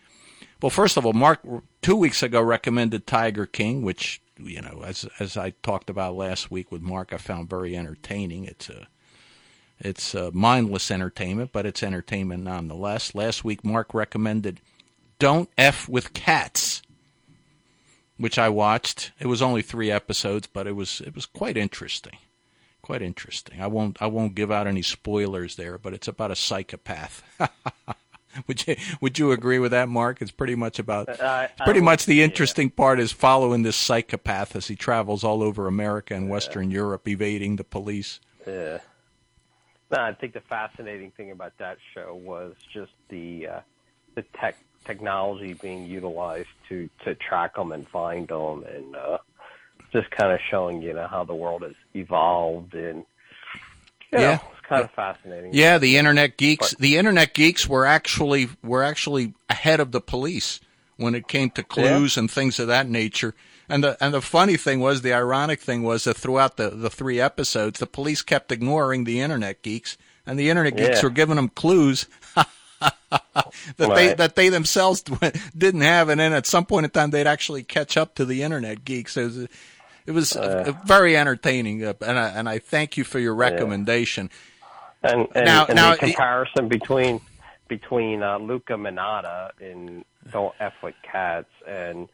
Well, first of all, Mark two weeks ago recommended Tiger King, which you know, as as I talked about last week with Mark, I found very entertaining. It's a it's a mindless entertainment, but it's entertainment nonetheless. Last week, Mark recommended don't F with Cats, which I watched. It was only three episodes, but it was it was quite interesting. Quite interesting. I won't I won't give out any spoilers there, but it's about a psychopath. would you would you agree with that, Mark? It's pretty much about
I-
it's pretty
I
much the interesting part is following this psychopath as he travels all over America and Western Europe, evading the police.
Yeah. No, I think the fascinating thing about that show was just the uh, the tech technology being utilized to to track them and find them, and uh, just kind of showing you know how the world has evolved, and you know,
Yeah.
it's kind of fascinating.
Yeah, the internet geeks. the internet geeks were actually were actually ahead of the police when it came to clues and things of that nature. And the and the funny thing was, the ironic thing was that throughout the the three episodes, the police kept ignoring the internet geeks, and the internet geeks
Yeah.
were giving them clues. that they that they themselves didn't have, and then at some point in time they'd actually catch up to the internet geeks. It was, it was uh, very entertaining, uh, and I, and I thank you for your recommendation.
And, and,
Now-
and
now-
the comparison between between uh, Luka Magnotta in Don't F with Cats and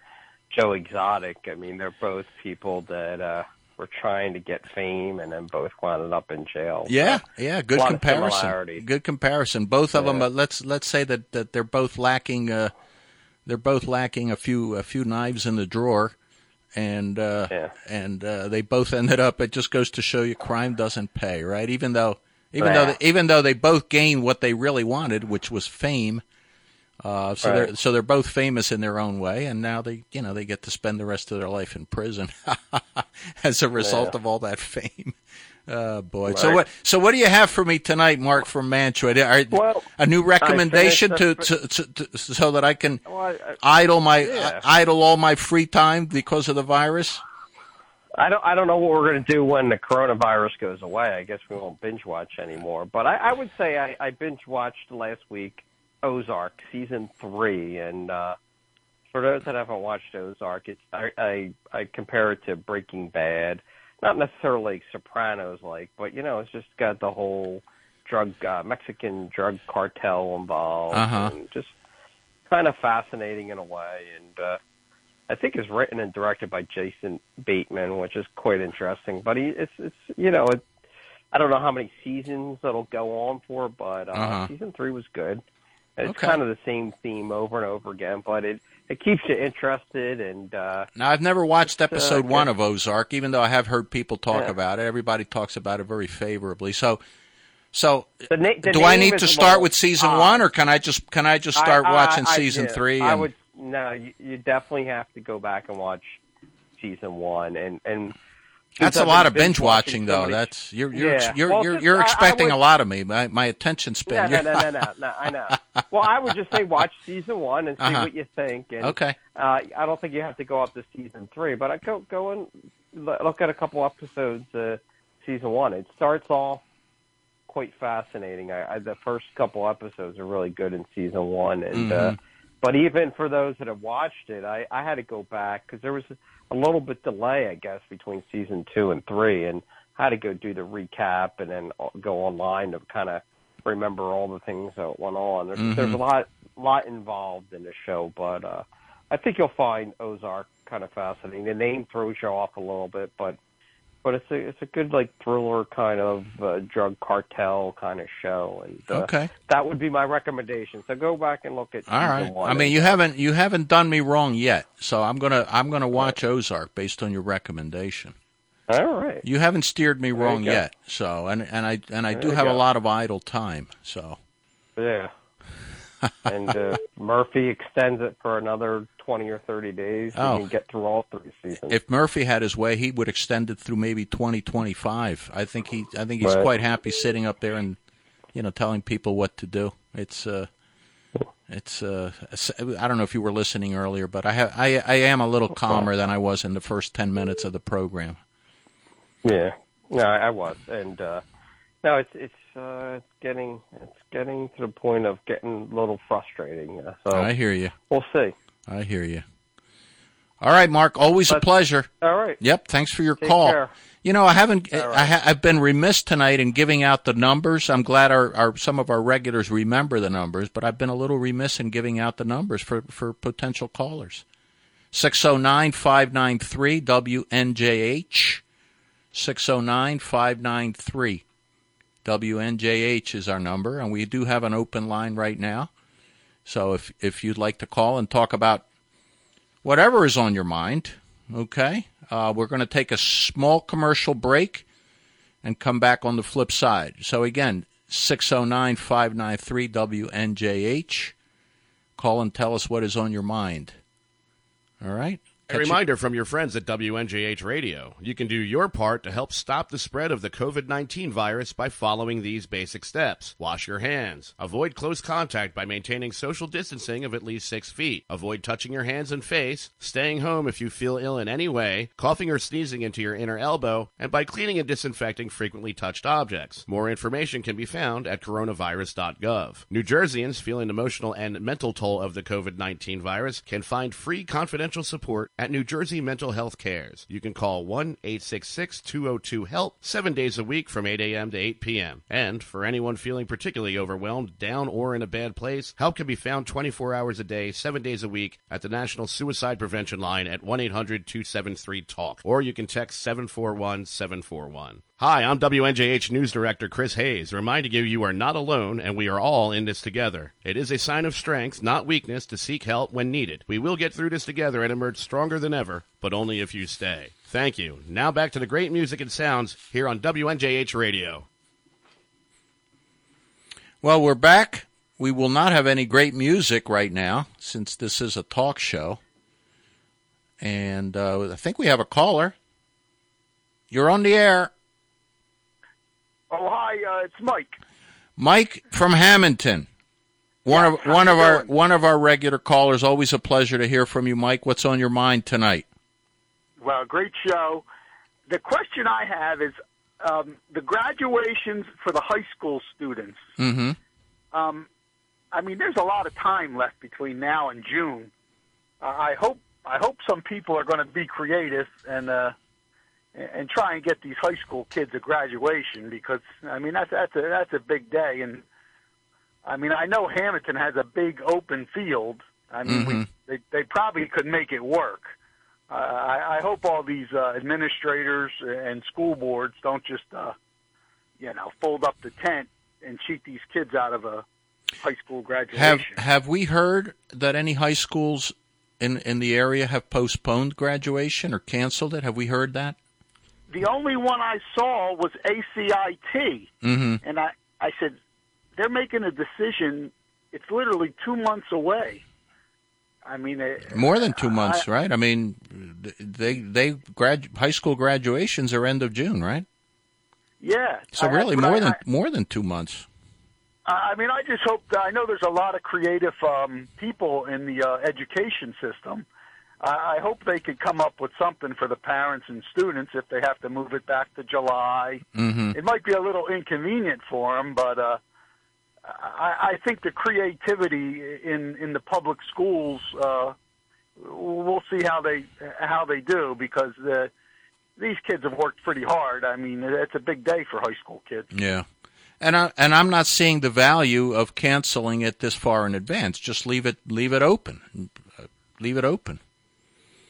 Joe Exotic, I mean, they're both people that uh, were trying to get fame and then both wound up in jail.
Yeah,
So,
yeah, good comparison. Good comparison. Both of them.
Yeah.
Uh, let's let's say that, that they're both lacking. Uh, they're both lacking a few a few knives in the drawer, and uh, and uh, they both ended up. It just goes to show you, crime doesn't pay, right? Even though even though they, even though they both gained what they really wanted, which was fame. Uh, so they're so they're both famous in their own way, and now they you know they get to spend the rest of their life in prison as a result
Yeah.
of all that fame. Oh boy! So what? So what do you have for me tonight, Mark from Mantua? Are,
Well,
a new recommendation to, to, to, to so that I can
Well, I- I-
idle my
yeah.
idle all my free time because of the virus.
I don't I don't know what we're going to do when the coronavirus goes away. I guess we won't binge watch anymore. But I, I would say I, I binge watched last week Ozark season three, and uh, for those that haven't watched Ozark, it's I, I I compare it to Breaking Bad, not necessarily Sopranos like, but you know it's just got the whole drug uh, Mexican drug cartel involved,
Uh-huh.
and just kind of fascinating in a way, and. uh I think it's written and directed by Jason Bateman, which is quite interesting. But he, it's it's you know, it, I don't know how many seasons it'll go on for, but uh,
Uh-huh.
season three was good. It's
Okay.
kind of the same theme over and over again, but it it keeps you interested and uh,
Now I've never watched
uh,
episode one of Ozark, even though I have heard people talk
Yeah.
about it. Everybody talks about it very favorably. So, so
the, na- the
do I need to start with season
odd.
one, or can I just can I just start
I- I-
watching
I-
season three?
I would no, you, you definitely have to go back and watch season one, and and
That's a lot of binge watching, though. That's you're you're
Yeah.
you're
Well,
you're, you're
I- I
expecting
would-
a lot of me. My my attention span.
No, no, no, no, no, no. I know. Well, I would just say watch season one and see
Uh-huh.
what you think. And,
Okay.
Uh, I don't think you have to go up to season three, but I go go and look at a couple episodes. Uh, season one. It starts off quite fascinating. I, I the first couple episodes are really good in season one, and uh,
Mhm.
but even for those that have watched it, I, I had to go back because there was a little bit delay, I guess, between season two and three, and I had to go do the recap and then go online to kind of remember all the things that went on. There's,
Mhm.
there's a lot lot involved in the show, but uh, I think you'll find Ozark kind of fascinating. The name throws you off a little bit, but but it's a it's a good like thriller kind of uh, drug cartel kind of show, and uh,
Okay.
that would be my recommendation. So go back and look at
All right,
one.
I mean, you haven't you haven't done me wrong yet, so I'm gonna I'm gonna watch Ozark based on your recommendation.
All right.
You haven't steered me
There
wrong yet, so and and I and I
There
do have a lot of idle time, so
Yeah. And uh, Murphy extends it for another twenty or thirty days.
Oh.
You can get through all three seasons.
if Murphy had his way, he would extend it through maybe 2025. I think he I think he's
Right.
quite happy sitting up there and you know telling people what to do. It's uh it's uh I don't know if you were listening earlier, but I have I I am a little calmer than I was in the first 10 minutes of the program.
Yeah, no, I I was, and uh, no, it's it's uh, it's getting it's getting to the point of getting a little frustrating. So
I hear you.
we'll see.
I hear you. All right, Mark. Always a pleasure.
All right.
Yep. Thanks for your
Take
call.
care.
You know, I haven't.
Right.
I ha- I've been remiss tonight in giving out the numbers. I'm glad our, our some of our regulars remember the numbers, but I've been a little remiss in giving out the numbers for for potential callers. 609-593 WNJH. 609-593 WNJH is our number, and we do have an open line right now. So if if you'd like to call and talk about whatever is on your mind, okay, uh, we're going to take a small commercial break and come back on the flip side. So again, 609 593 WNJH. Call and tell us what is on your mind. All right?
A reminder from your friends at WNJH Radio. You can do your part to help stop the spread of the COVID 19 virus by following these basic steps. Wash your hands. Avoid close contact by maintaining social distancing of at least six feet. Avoid touching your hands and face. Staying home if you feel ill in any way. Coughing or sneezing into your inner elbow. And by cleaning and disinfecting frequently touched objects. More information can be found at coronavirus.gov. New Jerseyans feeling the emotional and mental toll of the COVID 19 virus can find free confidential support at New Jersey Mental Health Cares. You can call 1 866 202 HELP seven days a week from 8 a.m. to 8 p.m. And for anyone feeling particularly overwhelmed, down, or in a bad place, help can be found 24 hours a day, seven days a week at the National Suicide Prevention Line at 1 800 273 TALK. Or you can text 741 741. Hi, I'm WNJH News Director Chris Hayes, reminding you you are not alone and we are all in this together. It is a sign of strength, not weakness, to seek help when needed. We will get through this together and emerge stronger than ever, but only if you stay. Thank you. Now back to the great music and sounds here on WNJH Radio.
Well, we're back. We will not have any great music right now since this is a talk show. And uh, I think we have a caller. You're on the air.
Oh, hi, uh, it's Mike.
Mike from Hamilton. One of one of our one of our regular callers. Always a pleasure to hear from you, Mike. What's on your mind tonight?
Well, great show. The question I have is um, the graduations for the high school students.
Mm-hmm.
Um, I mean, there's a lot of time left between now and June. Uh, I hope I hope some people are going to be creative and uh, and try and get these high school kids a graduation because I mean that's that's a that's a big day and I mean I know Hamilton has a big open field. I mean we,
Mhm.
they they probably could make it work. Uh, I, I hope all these uh, administrators and school boards don't just uh, you know fold up the tent and cheat these kids out of a high school graduation.
Have have we heard that any high schools in in the area have postponed graduation or canceled it? Have we heard that?
The only one I saw was ACIT.
Mm-hmm.
And I, I said, they're making a decision. It's literally two months away. I mean, it,
More than two months,
I-
right? I mean, they they grad high school graduations are end of June, right?
yeah.
So
I-
really, more than more than two months.
I mean, I just hope. I know there's a lot of creative um, people in the uh, education system. I, I hope they could come up with something for the parents and students if they have to move it back to July.
Mhm.
It might be a little inconvenient for them, but uh, I, I think the creativity in in the public schools. Uh, we'll see how they how they do because uh, these kids have worked pretty hard. I mean, it's a big day for high school kids.
Yeah. And I and I'm not seeing the value of canceling it this far in advance. Just leave it leave it open. Uh, Leave it open.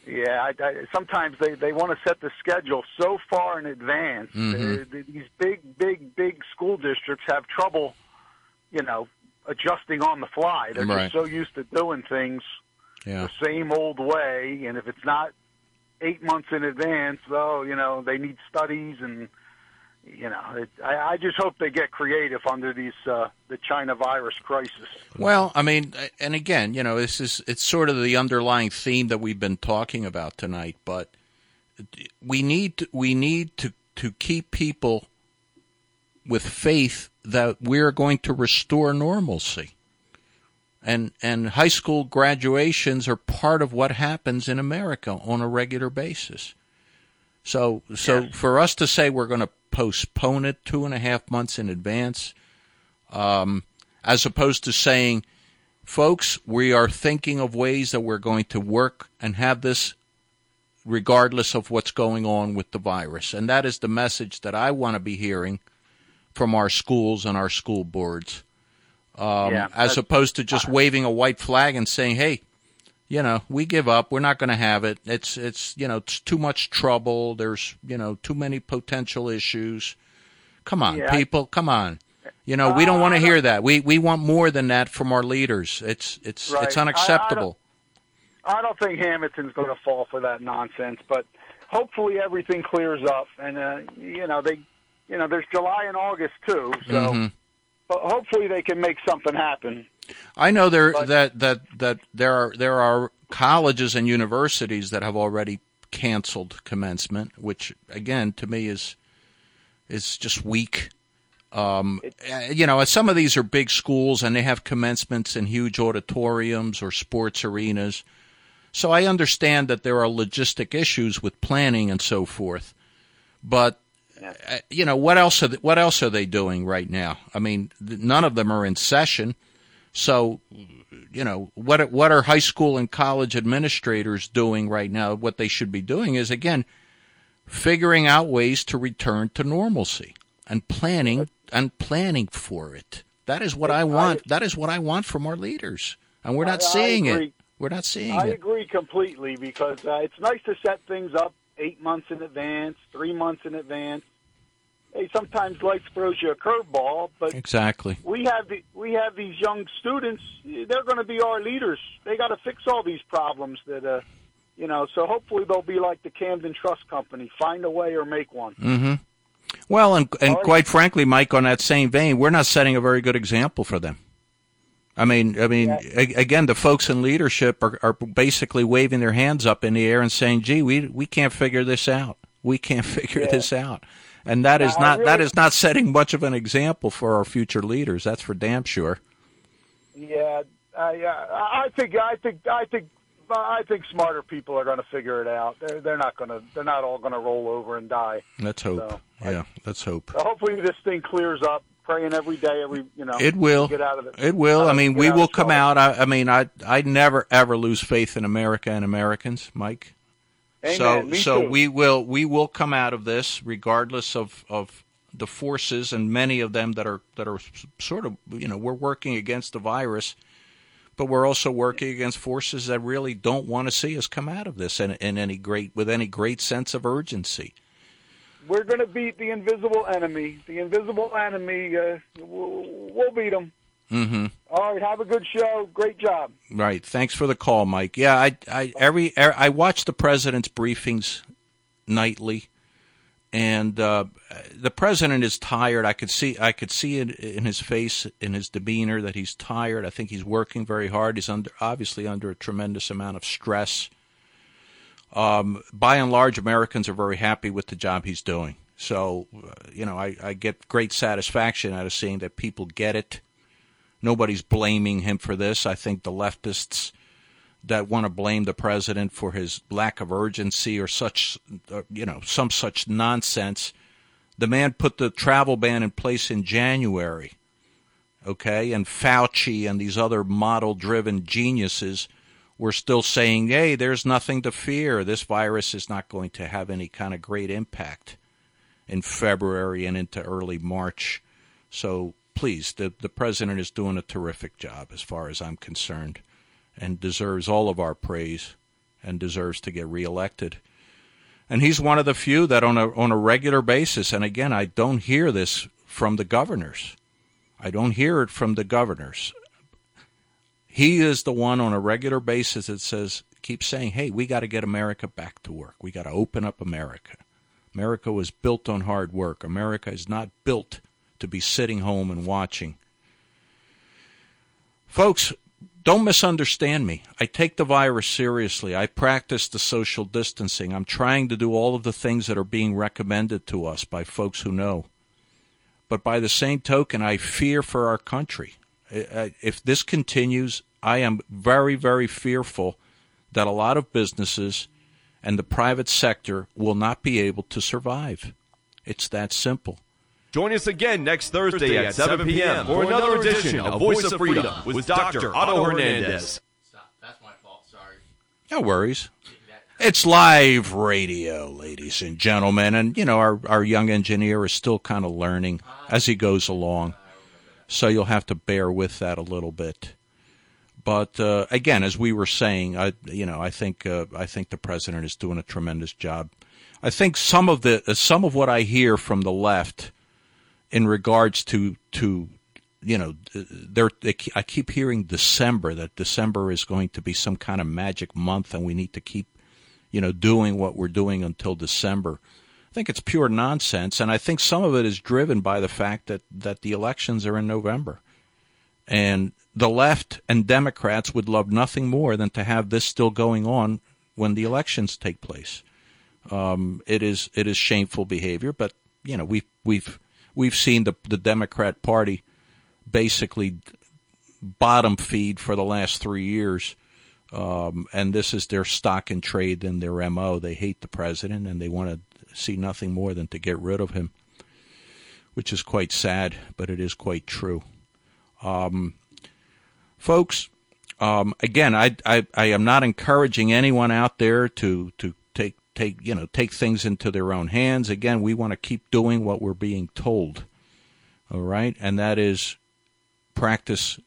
Yeah, I, I, sometimes they they want to set the schedule so far in advance.
Mhm.
Uh, these big, big, big school districts have trouble, you know, adjusting on the fly. They're
Right.
just so used to doing things
Yeah.
the same old way, and if it's not eight months in advance, oh, you know, they need studies and. You know, it, I, I just hope they get creative under these uh, the China virus crisis.
Well, I mean, and again, you know, this is it's sort of the underlying theme that we've been talking about tonight. But we need to, we need to to keep people with faith that we're going to restore normalcy. And and high school graduations are part of what happens in America on a regular basis. So so for us to say we're going to postpone it two and a half months in advance, um, as opposed to saying, folks, we are thinking of ways that we're going to work and have this regardless of what's going on with the virus. And that is the message that I want to be hearing from our schools and our school boards. Um,
Yeah,
as opposed to just waving a white flag and saying, "Hey, you know, we give up. We're not going to have it. It's it's you know, it's too much trouble. There's you know, too many potential issues. Come on,
Yeah,
people. come on. You know, we don't want to hear that. We we want more than that from our leaders. It's it's
Right.
it's
I- I
unacceptable.
I don't think Hamilton's going to fall for that nonsense, but hopefully everything clears up, and uh, you know they, you know, there's July and August too, so
Mhm.
ho- hopefully they can make something happen.
I know there
But-
that that that there are there are colleges and universities that have already canceled commencement, which again to me is is just weak. Um, uh, you know, some of these are big schools and they have commencements in huge auditoriums or sports arenas. So I understand that there are logistic issues with planning and so forth. But uh, you know, what else are they, what else are they doing right now? I mean, none of them are in session. So, you know, what what are high school and college administrators doing right now? What they should be doing is again figuring out ways to return to normalcy and planning and planning for it. That is what I want. That is what I want from our leaders, and we're not
I- I
seeing it. We're not seeing
I
it.
I agree completely because uh, it's nice to set things up eight months in advance, three months in advance. Hey, sometimes life throws you a curveball, but
Exactly.
we have the, we have these young students. They're going to be our leaders. They got to fix all these problems that uh, you know. So hopefully they'll be like the Camden Trust Company, find a way or make one.
Mm-hmm. Well, and and quite frankly, Mike, on that same vein, we're not setting a very good example for them. I mean, I mean, a- again, the folks in leadership are, are basically waving their hands up in the air and saying, "Gee, we we can't figure this out. We can't figure this out." And that is not that
really-
is not setting much of an example for our future leaders. That's for damn sure.
Yeah, I, uh, I think I think I think I think smarter people are going to figure it out. They're they're not going to they're not all going to roll over and die.
Let's hope.
So,
yeah, let's hope.
Hopefully this thing clears up. Praying every day, every you know.
It will.
Get out of it.
It will. I mean, we will come out. I, I mean, I I never ever lose faith in America and Americans, Mike.
Amen.
So so we will we will come out of this regardless of of the forces and many of them that are that are sort of you know we're working against the virus, but we're also working against forces that really don't want to see us come out of this in, in any great with any great sense of urgency.
We're going to beat the invisible enemy. The invisible enemy. Uh, we'll, we'll beat them.
Mm-hmm.
All right. Have a good show. Great job.
Right. Thanks for the call, Mike. Yeah, I, I every er, I watch the president's briefings nightly, and uh, the president is tired. I could see I could see it in his face, in his demeanor, that he's tired. I think he's working very hard. He's under obviously under a tremendous amount of stress. Um, by and large, Americans are very happy with the job he's doing. So, uh, you know, I, I get great satisfaction out of seeing that people get it. Nobody's blaming him for this. I think the leftists that want to blame the president for his lack of urgency or such, uh, you know, some such nonsense. The man put the travel ban in place in January, okay? And Fauci and these other model driven geniuses were still saying, hey, there's nothing to fear. This virus is not going to have any kind of great impact in February and into early March. So please, the, the president is doing a terrific job as far as I'm concerned and deserves all of our praise and deserves to get reelected. And he's one of the few that on a on a regular basis, and again, I don't hear this from the governors. I don't hear it from the governors. He is the one on a regular basis that says, keeps saying, hey, we got to get America back to work. We got to open up America. America was built on hard work. America is not built to be sitting home and watching. Folks, don't misunderstand me. I take the virus seriously. I practice the social distancing. I'm trying to do all of the things that are being recommended to us by folks who know. But by the same token, I fear for our country. If this continues, I am very, very fearful that a lot of businesses and the private sector will not be able to survive. It's that simple.
Join us again next Thursday at 7 p.m. for another edition of Voice of Freedom with Dr. Otto Hernandez. That's my fault. Sorry.
No worries. It's live radio, ladies and gentlemen, and you know our our young engineer is still kind of learning as he goes along, so you'll have to bear with that a little bit. But uh, again, as we were saying, I you know I think uh, I think the president is doing a tremendous job. I think some of the uh, some of what I hear from the left in regards to to you know, there. I keep hearing December that December is going to be some kind of magic month, and we need to keep, you know, doing what we're doing until December. I think it's pure nonsense, and I think some of it is driven by the fact that that the elections are in November, and the left and Democrats would love nothing more than to have this still going on when the elections take place. Um, it is it is shameful behavior, but you know we've we've we've seen the the Democrat Party basically bottom feed for the last three years. Um, and this is their stock and trade and their MO. They hate the president and they want to see nothing more than to get rid of him, which is quite sad, but it is quite true. Um, folks, um, again, I, I, I am not encouraging anyone out there to, to take, you know, take things into their own hands. Again, we want to keep doing what we're being told. All right. And that is practice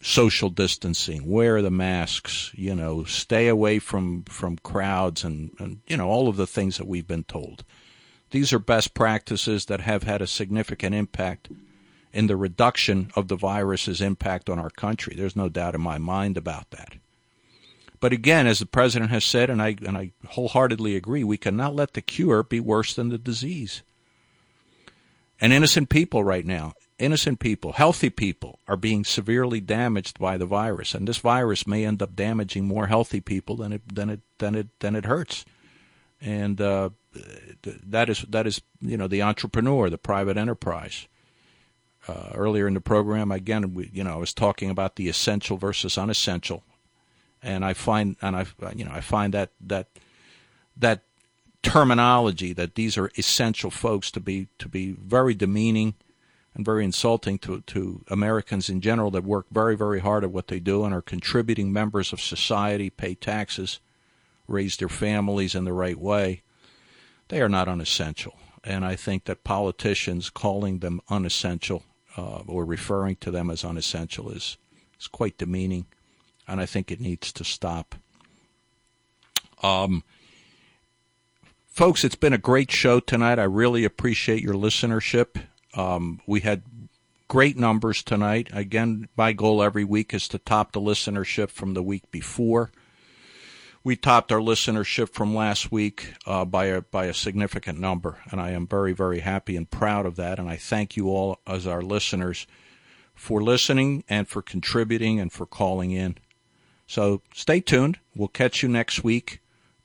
social distancing, wear the masks, you know, stay away from, from crowds and, and, you know, all of the things that we've been told. These are best practices that have had a significant impact in the reduction of the virus's impact on our country. There's no doubt in my mind about that. But again, as the president has said, and I, and I wholeheartedly agree, we cannot let the cure be worse than the disease. And innocent people right now, innocent people, healthy people, are being severely damaged by the virus, and this virus may end up damaging more healthy people than it than it than it than it hurts. And uh, that is that is you know the entrepreneur, the private enterprise. Uh, earlier in the program, again, we, you know, I was talking about the essential versus unessential, and I find and I you know I find that that that terminology that these are essential folks to be to be very demeaning and very insulting to, to Americans in general that work very, very hard at what they do and are contributing members of society, pay taxes, raise their families in the right way. They are not unessential. And I think that politicians calling them unessential uh, or referring to them as unessential is, is quite demeaning. And I think it needs to stop. Um, folks, it's been a great show tonight. I really appreciate your listenership. Um, we had great numbers tonight. Again, my goal every week is to top the listenership from the week before. We topped our listenership from last week uh, by a by a significant number, and I am very very happy and proud of that. And I thank you all as our listeners for listening and for contributing and for calling in. So stay tuned. We'll catch you next week,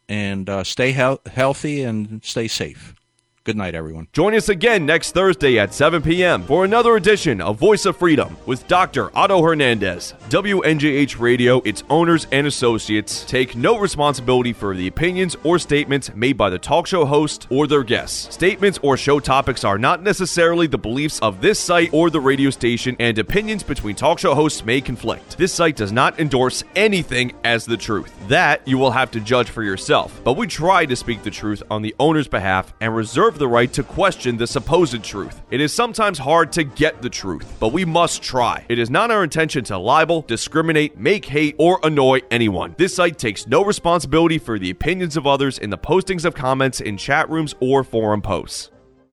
and uh, stay he- healthy and stay safe. Good night, everyone.
Join us again next Thursday at 7 p.m. for another edition of Voice of Freedom with Dr. Otto Hernandez. WNJH Radio, its owners and associates take no responsibility for the opinions or statements made by the talk show host or their guests. Statements or show topics are not necessarily the beliefs of this site or the radio station, and opinions between talk show hosts may conflict. This site does not endorse anything as the truth. That you will have to judge for yourself. But we try to speak the truth on the owner's behalf and the right to question the supposed truth. It is sometimes hard to get the truth, but we must try. It is not our intention to libel, discriminate, make hate, or annoy anyone. This site takes no responsibility for the opinions of others in the postings of comments in chat rooms or forum posts.